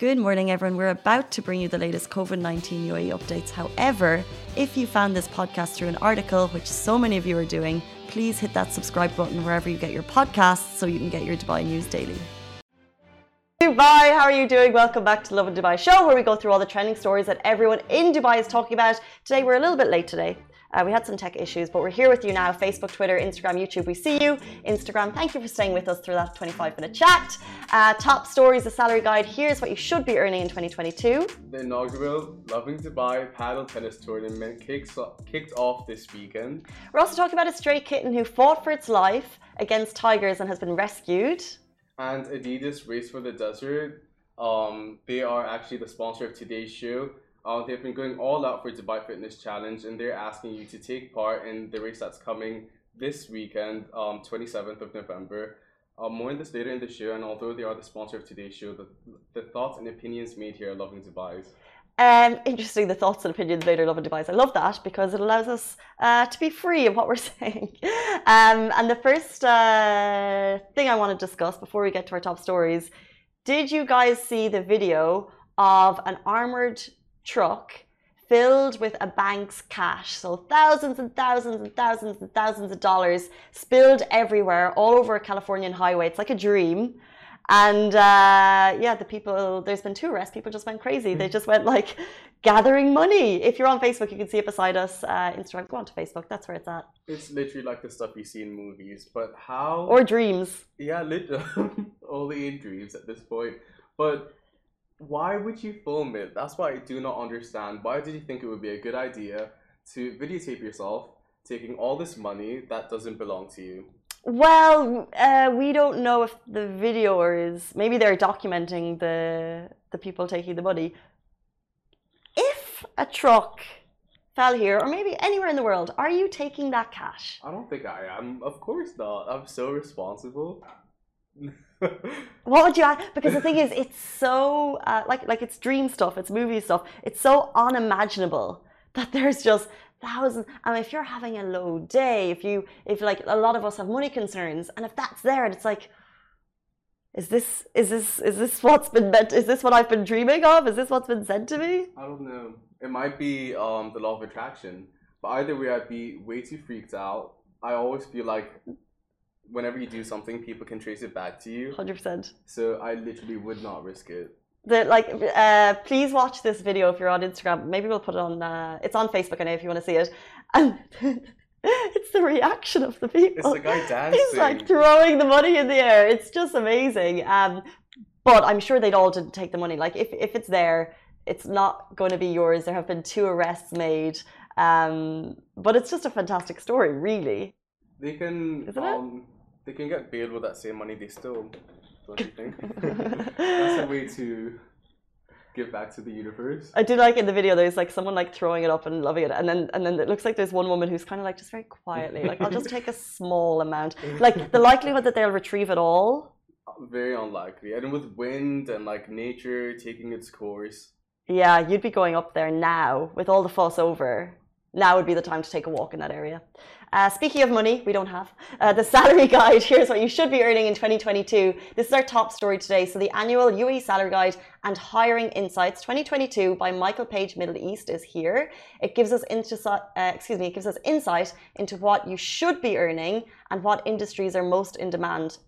Good morning, everyone. We're about to bring you the latest COVID 19 UAE updates. However, if you found this podcast through an article, which so many of you are doing, please hit that subscribe button wherever you get your podcasts so you can get your Dubai news daily. Dubai, how are you doing? Welcome back to Lovin Dubai show, where we go through all the trending stories that everyone in Dubai is talking about. Today, we're a little bit late today. Uh, we had some tech issues, but we're here with you now. Facebook, Twitter, Instagram, YouTube, we see you. Instagram, thank you for staying with us through that 25 minute chat. Uh, top stories, the salary guide. Here's what you should be earning in 2022. The inaugural Lovin Dubai padel tennis tournament kicks, kicked off this weekend. We're also talking about a stray kitten who fought for its life against tigers and has been rescued. And Adidas Race for the Desert. Um, they are actually the sponsor of today's show. Uh, they've been going all out for Dubai Fitness Challenge, and they're asking you to take part in the race that's coming this weekend, um, 27th of November. Uh, more on this later in the show, and although they are the sponsor of today's show, the, the thoughts and opinions made here are Lovin Dubai's. Um, interesting, the thoughts and opinions later Lovin Dubai. I love that because it allows us uh, to be free in what we're saying. Um, and the first uh, thing I want to discuss before we get to our top stories did you guys see the video of an armored truck filled with a bank's cash. So thousands and thousands and thousands and thousands of dollars spilled everywhere, all over a Californian highway. It's like a dream. And uh, yeah, the people, there's been two arrests. People just went crazy. They just went like gathering money. If you're on Facebook, you can see it beside us. Uh, Instagram, go on to Facebook. That's where it's at. It's literally like the stuff you see in movies. But how? Or dreams. Yeah, literally. only in dreams at this point. But why would you film it? That's what I do not understand. Why did you think it would be a good idea to videotape yourself taking all this money that doesn't belong to you? Well, uh, we don't know if the videoer is. Maybe they're documenting the the people taking the money. If a truck fell here, or maybe anywhere in the world, are you taking that cash? I don't think I am. Of course not. I'm so responsible. what would you ask? Because the thing is, it's so uh, like like it's dream stuff, it's movie stuff. It's so unimaginable that there's just thousands. I mean, if you're having a low day, if you if like a lot of us have money concerns, and if that's there, and it's like, is this is this is this what's been meant? Is this what I've been dreaming of? Is this what's been said to me? I don't know. It might be um, the law of attraction, but either way, I'd be way too freaked out. I always feel like whenever you do something, people can trace it back to you. Hundred percent. So I literally would not risk it. The, like, uh, please watch this video if you're on Instagram. Maybe we'll put it on. Uh, it's on Facebook, I know, if you want to see it. And it's the reaction of the people. It's the guy dancing. He's like throwing the money in the air. It's just amazing. Um, but I'm sure they'd all didn't take the money. Like, if if it's there, it's not going to be yours. There have been two arrests made. Um, but it's just a fantastic story, really. They can. Isn't um, it? They can get bailed with that same money they stole. Don't you think? That's a way to give back to the universe. I do like in the video there's like someone like throwing it up and loving it, and then and then it looks like there's one woman who's kind of like just very quietly like I'll just take a small amount. Like the likelihood that they'll retrieve it all. Very unlikely, and with wind and like nature taking its course. Yeah, you'd be going up there now with all the fuss over. Now would be the time to take a walk in that area. Uh, speaking of money, we don't have uh, the salary guide. Here's what you should be earning in 2022. This is our top story today. So, the annual UAE salary guide and hiring insights 2022 by Michael Page Middle East is here. It gives us into, uh, excuse me, it gives us insight into what you should be earning and what industries are most in demand.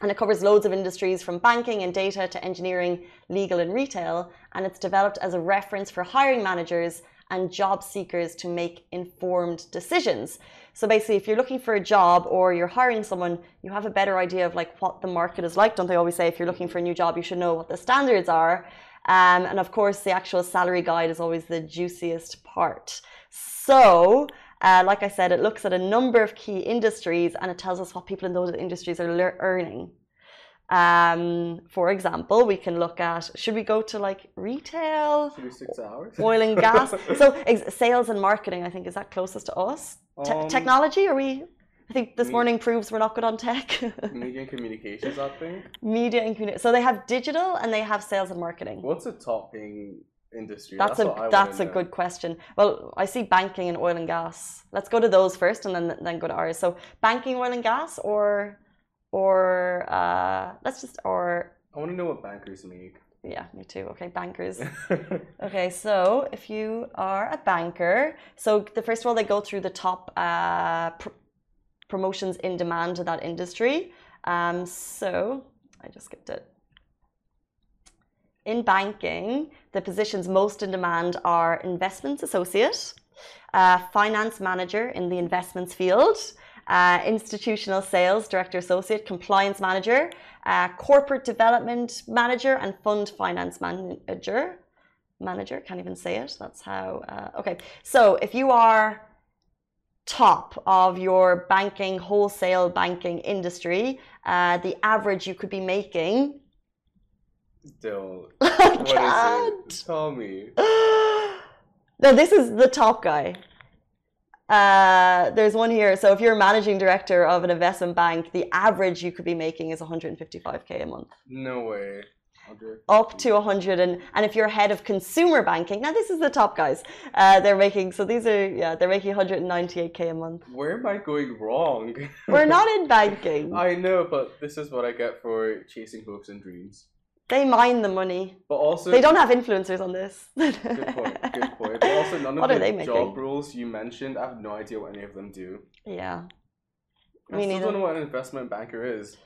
And it covers loads of industries from banking and data to engineering, legal, and retail. And it's developed as a reference for hiring managers and job seekers to make informed decisions. So basically, if you're looking for a job or you're hiring someone, you have a better idea of like what the market is like. Don't they always say if you're looking for a new job, you should know what the standards are? Um, and of course, the actual salary guide is always the juiciest part. So, uh, like I said, it looks at a number of key industries and it tells us what people in those industries are earning. Um, for example, we can look at should we go to like retail, Should we stick hours? oil and gas? so ex- sales and marketing, I think, is that closest to us? Te- Um, technology? Are we? I think this morning proves we're not good on tech. Media and communications, I think. Media and communi- so they have digital and they have sales and marketing. What's a top paying industry? That's, what I a that's a know. good question. Well, I see banking and oil and gas. Let's go to those first, and then then go to ours. So banking, oil and gas, or or uh, let's just or I want to know what bankers make. Yeah, me too. Okay, bankers. okay, so if you are a banker, so the first of all, they go through the top uh, pr promotions in demand to that industry. Um, so I just skipped it. In banking, the positions most in demand are investments associate, uh, finance manager in the investments field, uh, institutional sales director associate, compliance manager, uh, corporate development manager, and fund finance manager. Manager, can't even say it. That's how. Uh, okay, so if you are top of your banking, wholesale banking industry, uh, the average you could be making. Still, I what can't. is it? Tell me. no, this is the top guy. Uh, there's one here. So if you're a managing director of an investment bank, the average you could be making is 155k a month, No way. up to 100. And, and if you're head of consumer banking, now this is the top guys. Uh, they're making so these are yeah they're making 198k a month. Where am I going wrong? We're not in banking. I know, but this is what I get for chasing hopes and dreams. They mine the money. But also, They don't have influencers on this. Good point. Good point. But also, none What of the job roles you mentioned, I have no idea what any of them do. yeah. I Me still neither. don't know what an investment banker is.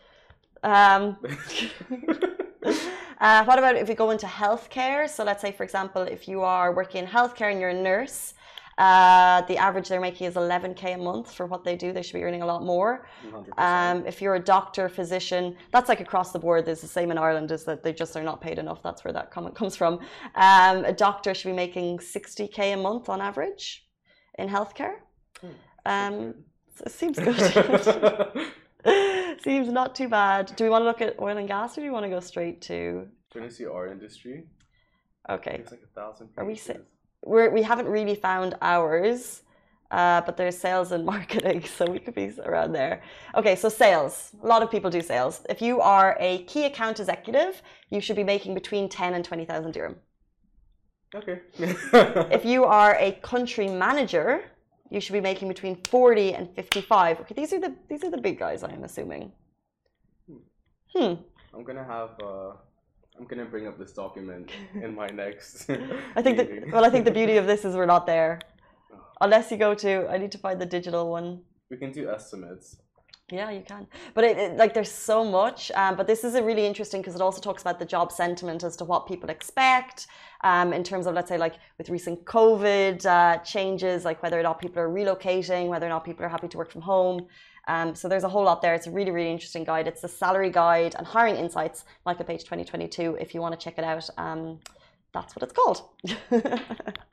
Um, uh, what about if we go into healthcare? So let's say, for example, if you are working in healthcare and you're a nurse, uh, the average they're making is 11k a month for what they do. They should be earning a lot more. Um, if you're a doctor, physician, that's like across the board. There's the same in Ireland, is that they just are not paid enough. That's where that comment comes from. Um, a doctor should be making 60k a month on average in healthcare. Um, it seems good. seems not too bad. Do we want to look at oil and gas, or do we want to go straight to? Trying to see our industry. Okay, It's like a thousand. Are we. We're we haven't really found ours, uh, but there's sales and marketing, so we could be around there. Okay, so sales. A lot of people do sales. If you are a key account executive, you should be making between ten and twenty thousand dirham. Okay. If you are a country manager, you should be making between forty and fifty-five. Okay, these are the these are the big guys. I am assuming. Hmm. I'm gonna have. Uh, I'm gonna bring up this document in my next. I think that. Well, I think the beauty of this is we're not there, unless you go to. I need to find the digital one. we can do estimates. Yeah, you can. But it, it like there's so much. Um, but this is a really interesting because it also talks about the job sentiment as to what people expect. Um, in terms of let's say like with recent COVID uh, changes, like whether or not people are relocating, whether or not people are happy to work from home. Um, so there's a whole lot there. It's a really, really interesting guide. It's the salary guide and hiring insights, Michael Page 2022. If you want to check it out, um, that's what it's called.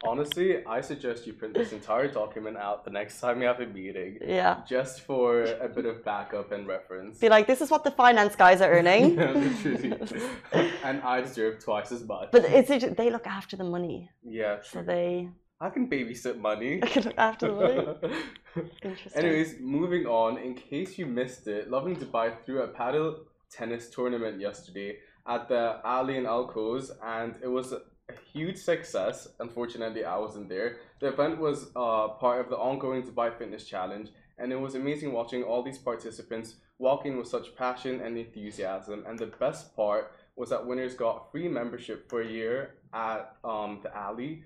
Honestly, I suggest you print this entire document out the next time you have a meeting, yeah. just for a bit of backup and reference. Be like, this is what the finance guys are earning. And I deserve twice as much. But it's they look after the money, yeah, so they I can babysit money. look after the money. Interesting. Anyways, moving on. In case you missed it, Lovin Dubai threw a padel tennis tournament yesterday at the alley and Alcos, and it was a huge success. Unfortunately, I wasn't there. The event was uh, part of the ongoing Dubai Fitness Challenge, and it was amazing watching all these participants walking with such passion and enthusiasm. And the best part was that winners got free membership for a year at um, the Ali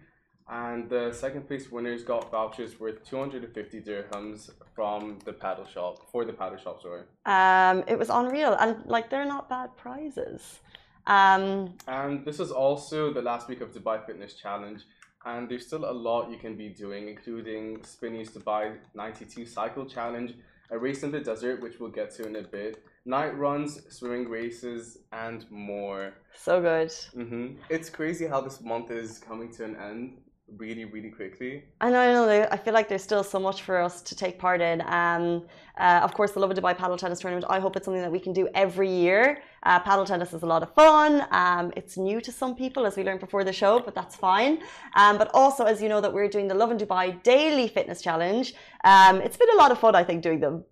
and the second place winners got vouchers worth 250 dirhams from the paddle shop for the paddle shop sorry um, it was unreal, and like they're not bad prizes. Um, and this is also the last week of dubai fitness challenge and there's still a lot you can be doing including Spinneys dubai 92 cycle challenge a race in the desert which we'll get to in a bit night runs swimming races and more so good. hmm it's crazy how this month is coming to an end really really quickly I know, I know. I feel like there's still so much for us to take part in. Um, uh, of course, the Lovin Dubai Padel Tennis Tournament. I hope it's something that we can do every year. Uh, padel tennis is a lot of fun. Um, it's new to some people, as we learned before the show, but that's fine. Um, but also, as you know, that we're doing the Lovin Dubai Daily Fitness Challenge. Um, it's been a lot of fun, I think, doing them.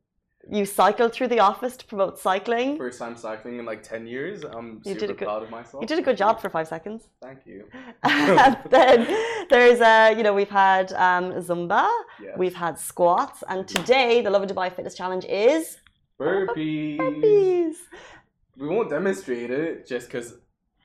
You cycle through the office to promote cycling. first time cycling in like 10 years i'm You super did a good- proud of myself You did a good job for five seconds. thank you then there's uh, you know, we've had um, Zumba, Yes. we've had squats, and today the Lovin Dubai Fitness Challenge is burpees burpees. we won't demonstrate it just because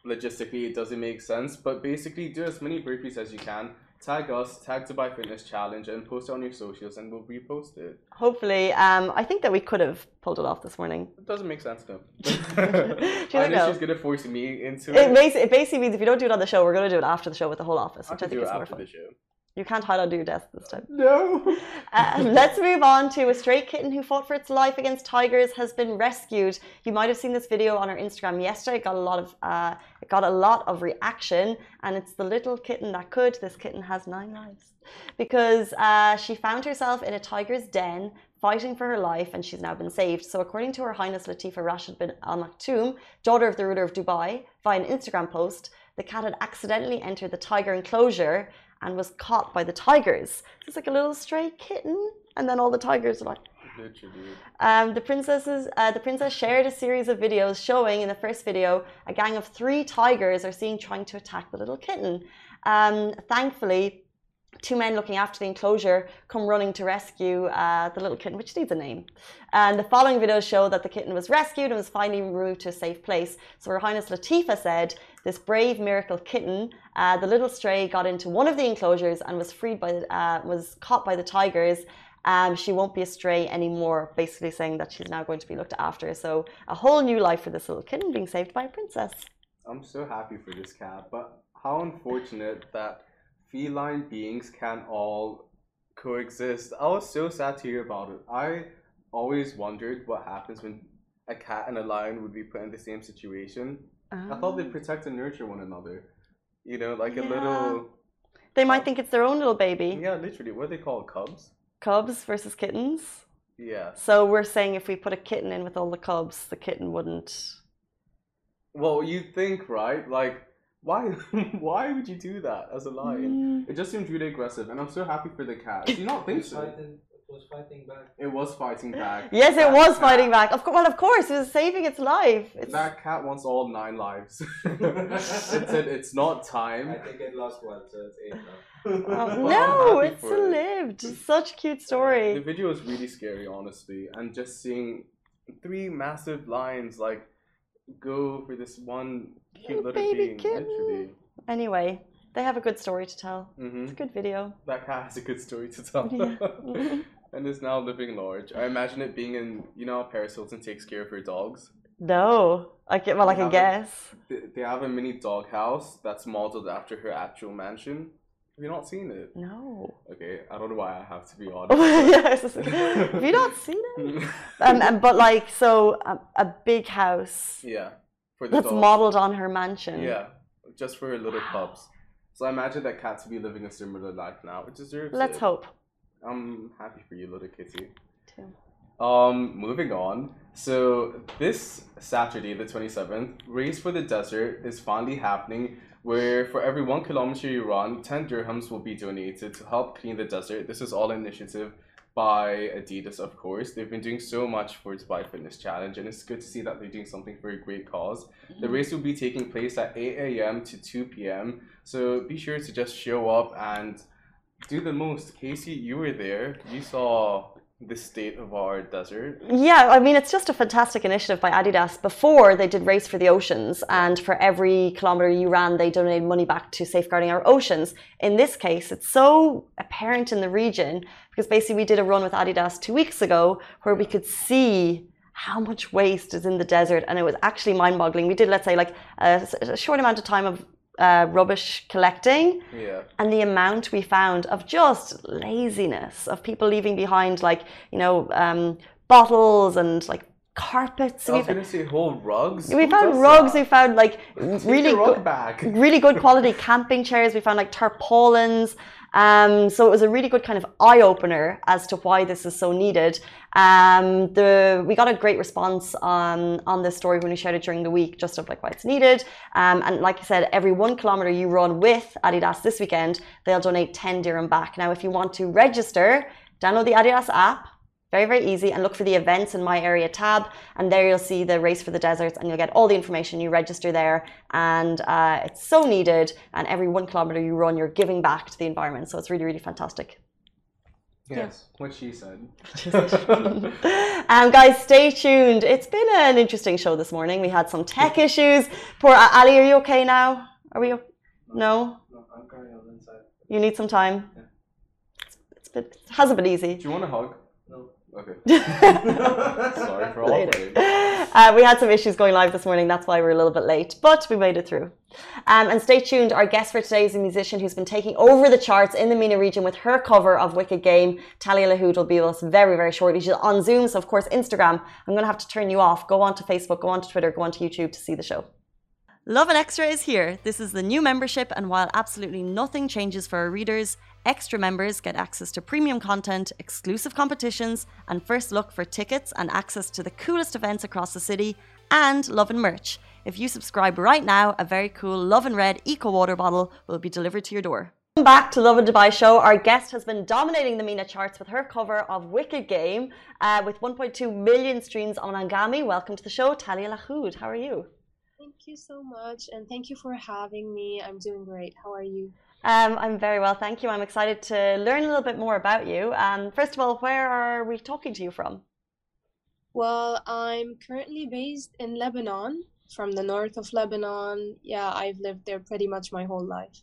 logistically it doesn't make sense. But basically, do as many burpees as you can. Tag us, tag Dubai Fitness Challenge, and post it on your socials, and we'll repost it. Hopefully, um, I think that we could have pulled it off this morning. It doesn't make sense though. Do you I know she's gonna force me into It, it. basi- it basically means if you don't do it on the show, we're going to do it after the show with the whole office, I which I, think do is it more fun. the show. You can't hide under your desk this time. No. Uh, let's move on to a stray kitten who fought for its life against tigers has been rescued. You might have seen this video on our Instagram yesterday. It got a lot of uh, it got a lot of reaction, and it's the little kitten that could. This kitten has nine lives because uh, she found herself in a tiger's den fighting for her life, and she's now been saved. So, according to Her Highness Latifa Rashid bin Al Maktoum, daughter of the ruler of Dubai, via an Instagram post, the cat had accidentally entered the tiger enclosure and was caught by the tigers. It's like a little stray kitten, and then all the tigers are like. Um, the princesses, uh, the princess shared a series of videos showing in the first video a gang of three tigers are seen trying to attack the little kitten. Um, thankfully, two men looking after the enclosure come running to rescue uh, the little kitten, which needs a name. And the following videos show that the kitten was rescued and was finally removed to a safe place. So Her Highness Latifa said, "This brave miracle kitten, uh, the little stray, got into one of the enclosures and was freed by uh, was caught by the tigers." Um, she won't be a stray anymore, basically saying that she's now going to be looked after. So, a whole new life for this little kitten being saved by a princess. I'm so happy for this cat, but how unfortunate that feline beings can all coexist. I was so sad to hear about it. I always wondered what happens when a cat and a lion would be put in the same situation. I thought they'd ah. protect and nurture one another. You know, like a little They might think it's their own little baby. yeah, literally. What are they called? Cubs? Cubs versus kittens. Yeah. So, we're saying if we put a kitten in with all the cubs, the kitten wouldn't. Well, you think, right? Like, why? why would you do that as a lion? Mm. It just seemed really aggressive, and I'm so happy for the cat. Do you not think so? fighting, it was fighting back. It was fighting back. Yes, it was cat- fighting back. Of course, well, of course, it was saving its life. It's, That cat wants all nine lives. it said it's not time. I think it lost one, so it's eight now. Oh, no, it's for it. lived. Such a cute story. The video is really scary, honestly, and just seeing three massive lions like go for this one cute Little baby being. kitten. Literally. Anyway, they have a good story to tell. hmm It's a good video. That cat has a good story to tell. Yeah. and is now living large. I imagine it being in, you know, how Paris Hilton takes care of her dogs. No, I can. Well, I can guess. They they have a mini dog house that's modeled after her actual mansion. Have you not seen it? No. Okay, I don't know why I have to be honest. yes. Have you not seen it? Um, um, but like, so um, a big house yeah, for the that's dog. modeled on her mansion. Yeah, just for her little pups. So I imagine that cat to be living a similar life now. which deserves Let's it. hope. I'm happy for you, little kitty. Too. Um, moving on. So this Saturday, the 27th, Race for the Desert is finally happening where for every one kilometer you run, 10 dirhams will be donated to help clean the desert. This is all initiative by Adidas, of course. They've been doing so much for Dubai Fitness Challenge, and it's good to see that they're doing something for a great cause. The mm-hmm. race will be taking place at 8 a.m. to 2 p.m. So be sure to just show up and do the most. Casey, you were there. You saw the state of our desert. Yeah, I mean, it's just a fantastic initiative by Adidas. Before they did Race for the Oceans, and for every kilometer you ran, they donated money back to safeguarding our oceans. In this case, it's so apparent in the region because basically we did a run with Adidas two weeks ago where we could see how much waste is in the desert, and it was actually mind boggling. We did, let's say, like a, a short amount of time of uh, rubbish collecting. Yeah. and the amount we found of just laziness of people leaving behind like you know um, bottles and like carpets. I was we gonna say whole rugs. we Who found rugs we found like really good really good quality camping chairs we found like tarpaulins um, so it was a really good kind of eye opener as to why this is so needed. Um, the we got a great response on on this story when we shared it during the week, just of like why it's needed. Um, and like I said, every one kilometer you run with Adidas this weekend, they'll donate 10 dirham back. Now, if you want to register, download the Adidas app. Very, very easy. And look for the events in my area tab. And there you'll see the race for the deserts and you'll get all the information. You register there. And uh, it's so needed. And every one kilometer you run, you're giving back to the environment. So it's really, really fantastic. Yes, what she said. um, guys, stay tuned. It's been an interesting show this morning. We had some tech issues. Poor Ali, are you okay now? Are we? Okay? No. No, I'm currently on inside. You need some time. Yeah. It's been, it hasn't been easy. Do you want a hug? No. Okay. Sorry for all Later. of Uh, we had some issues going live this morning. That's why we're a little bit late, but we made it through. Um, and stay tuned. Our guest for today is a musician who's been taking over the charts in the MENA region with her cover of Wicked Game. Talia Lahoud will be with us very, very shortly. She's on Zoom, so of course, Instagram. I'm going to have to turn you off. Go on to Facebook, go on to Twitter, go on to YouTube to see the show. Lovin Extra is here. This is the new membership, and while absolutely nothing changes for our readers, extra members get access to premium content, exclusive competitions, and first look for tickets and access to the coolest events across the city, and love and merch. If you subscribe right now, a very cool Love and Red Eco Water bottle will be delivered to your door. Welcome back to Lovin Dubai show. Our guest has been dominating the MENA charts with her cover of Wicked Game uh, with 1.2 million streams on Anghami. Welcome to the show, Talia Lahoud. How are you? Thank you so much, and thank you for having me. I'm doing great. How are you? Um, I'm very well, thank you. I'm excited to learn a little bit more about you. Um, first of all, where are we talking to you from? Well, I'm currently based in Lebanon, from the north of Lebanon. Yeah, I've lived there pretty much my whole life.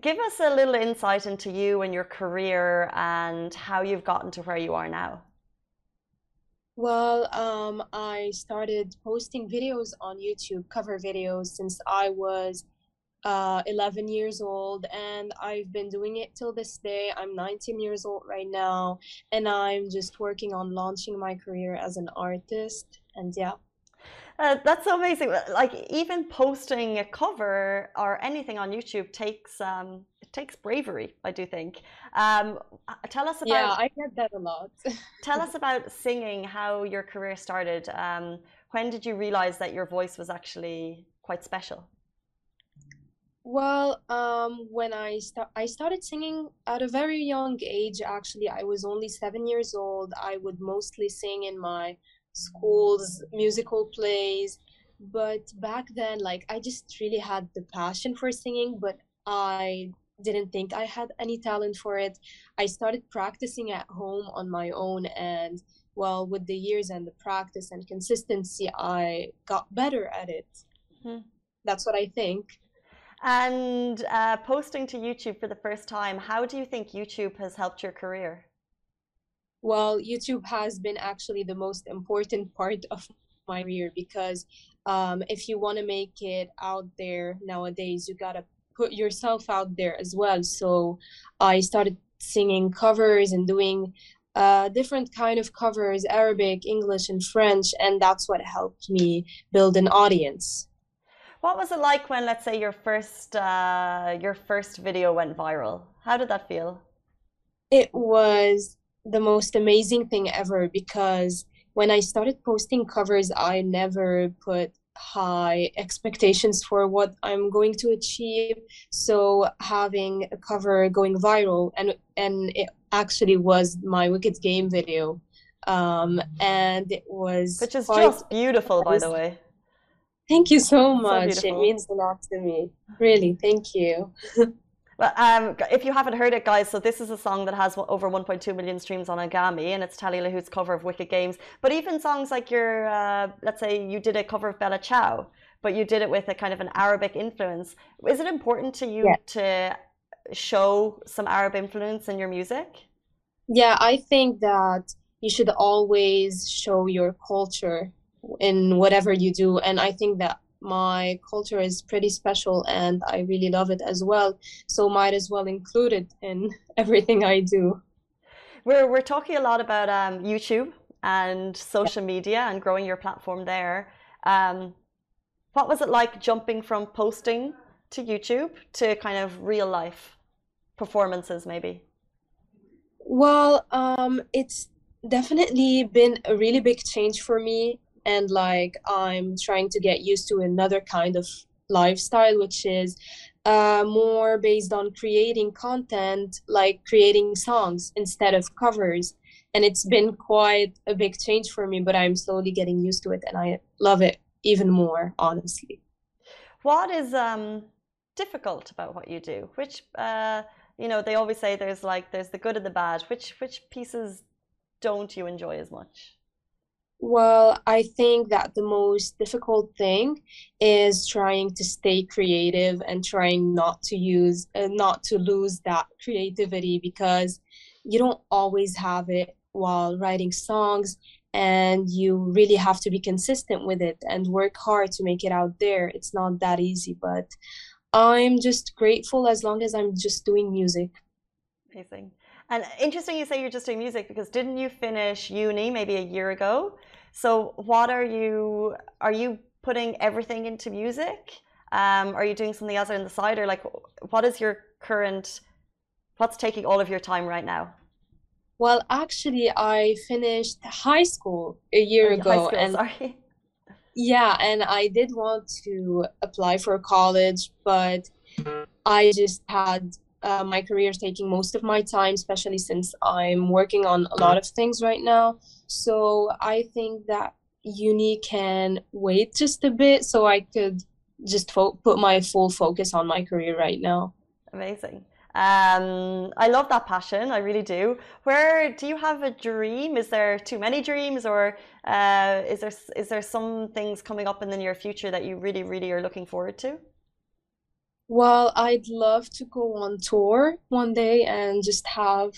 Give us a little insight into you and your career and how you've gotten to where you are now. Well, um, I started posting videos on YouTube, cover videos, since I was uh, 11 years old, and I've been doing it till this day. I'm 19 years old right now, and I'm just working on launching my career as an artist. And yeah. Uh, that's so amazing. Like even posting a cover or anything on YouTube takes um, it takes bravery. I do think. Um, tell us about. Yeah, I get that a lot. tell us about singing. How your career started. Um, when did you realize that your voice was actually quite special? Well, um, when I start, I started singing at a very young age. Actually, I was only seven years old. I would mostly sing in my school's musical plays, but back then, like, I just really had the passion for singing, but I didn't think I had any talent for it. I started practicing at home on my own, and well, with the years and the practice and consistency, I got better at it. Hmm. That's what I think. And uh, posting to YouTube for the first time, how do you think YouTube has helped your career? Well, YouTube has been actually the most important part of my career because um, if you want to make it out there nowadays, you gotta put yourself out there as well. So I started singing covers and doing uh, different kind of covers, Arabic, English, and French, and that's what helped me build an audience. What was it like when, let's say, your first uh, your first video went viral? How did that feel? It was the most amazing thing ever because when I started posting covers, I never put high expectations for what I'm going to achieve. So having a cover going viral and and it actually was my Wicked Game video. Um, and it was Which is just beautiful, by the way. Thank you so much. it means a lot to me. Really, thank you. Well, um, if you haven't heard it, guys, so this is a song that has over 1.2 million streams on Anghami, and it's Talia Lahoud's cover of Wicked Games. But even songs like your, uh, let's say you did a cover of Bella Ciao, but you did it with a kind of an Arabic influence. Is it important to you Yeah. to show some Arab influence in your music? Yeah, I think that you should always show your culture in whatever you do. And I think that my culture is pretty special and I really love it as well. So might as well include it in everything I do. We're, we're talking a lot about um, YouTube and social media and growing your platform there. Um, what was it like jumping from posting to YouTube to kind of real life performances, maybe? Well, um, it's definitely been a really big change for me. And like, I'm trying to get used to another kind of lifestyle, which is uh, more based on creating content, like creating songs instead of covers. And it's been quite a big change for me, but I'm slowly getting used to it and I love it even more, honestly. What is um, difficult about what you do? Which uh, you know, they always say there's like there's the good and the bad. Which which pieces don't you enjoy as much? Well, I think that the most difficult thing is trying to stay creative and trying not to use, uh, not to lose that creativity because you don't always have it while writing songs and you really have to be consistent with it and work hard to make it out there. It's not that easy, but I'm just grateful as long as I'm just doing music. Amazing. And interesting you say you're just doing music because didn't you finish uni maybe a year ago? So what are you are you putting everything into music? Um, are you doing something else on the side or like what is your current what's taking all of your time right now? Well, actually, I finished high school a year Oh, ago, school, and sorry. yeah, and I did want to apply for college, but I just had uh, my career is taking most of my time, especially since I'm working on a lot of things right now. So I think that uni can wait just a bit so I could just fo put my full focus on my career right now. Amazing. Um, I love that passion. I really do. Where do you have a dream? Is there too many dreams, or uh, is there is there some things coming up in the near future that you really, really are looking forward to? Well, I'd love to go on tour one day and just have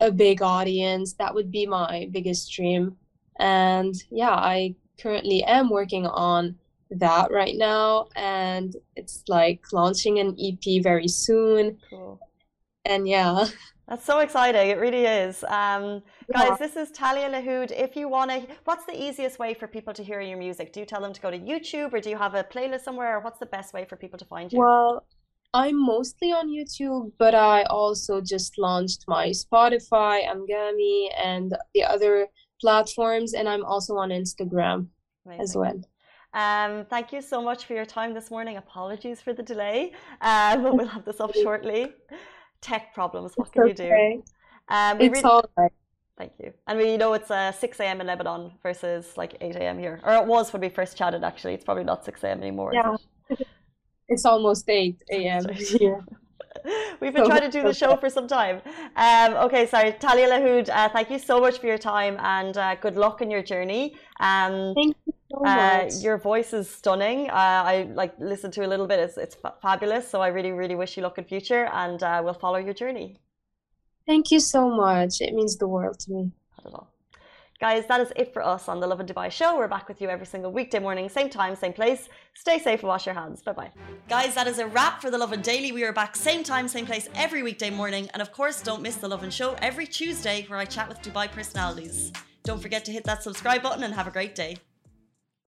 a big audience. That would be my biggest dream. And yeah, I currently am working on that right now, and it's like launching an EP very soon. Cool. And yeah, That's so exciting. It really is. Um, Yeah. guys, this is Talia Lahoud. If you want to, what's the easiest way for people to hear your music? Do you tell them to go to YouTube or do you have a playlist somewhere? Or what's the best way for people to find you? well, I'm mostly on YouTube, but I also just launched my Spotify, Anghami, and the other platforms, and I'm also on Instagram as well. Um, thank you so much for your time this morning. Apologies for the delay, uh, but we'll have this up shortly. Tech problems, what can you do? Um, It's really- all right. Thank you. And we know it's uh, 6 a.m. in Lebanon versus like 8 a.m. here. Or it was when we first chatted, actually. It's probably not 6 a.m. anymore. Yeah. it? It's almost 8 a.m. Here. We've been So trying to do the show for some time. Um, okay, sorry. Talia Lahoud, uh, thank you so much for your time and uh, good luck in your journey. Um, Thank you uh, your voice is stunning. Uh, I like listened to a little bit. It's, it's fabulous. So I really, really wish you luck in future and uh, we'll follow your journey. Thank you so much. It means the world to me. Not at all. Guys, that is it for us on the Lovin Dubai show. We're back with you every single weekday morning, same time, same place. Stay safe and wash your hands. Bye bye. Guys, that is a wrap for the Lovin Daily. We are back same time, same place every weekday morning. And of course, don't miss the Love and Show every Tuesday where I chat with Dubai personalities. Don't forget to hit that subscribe button and have a great day.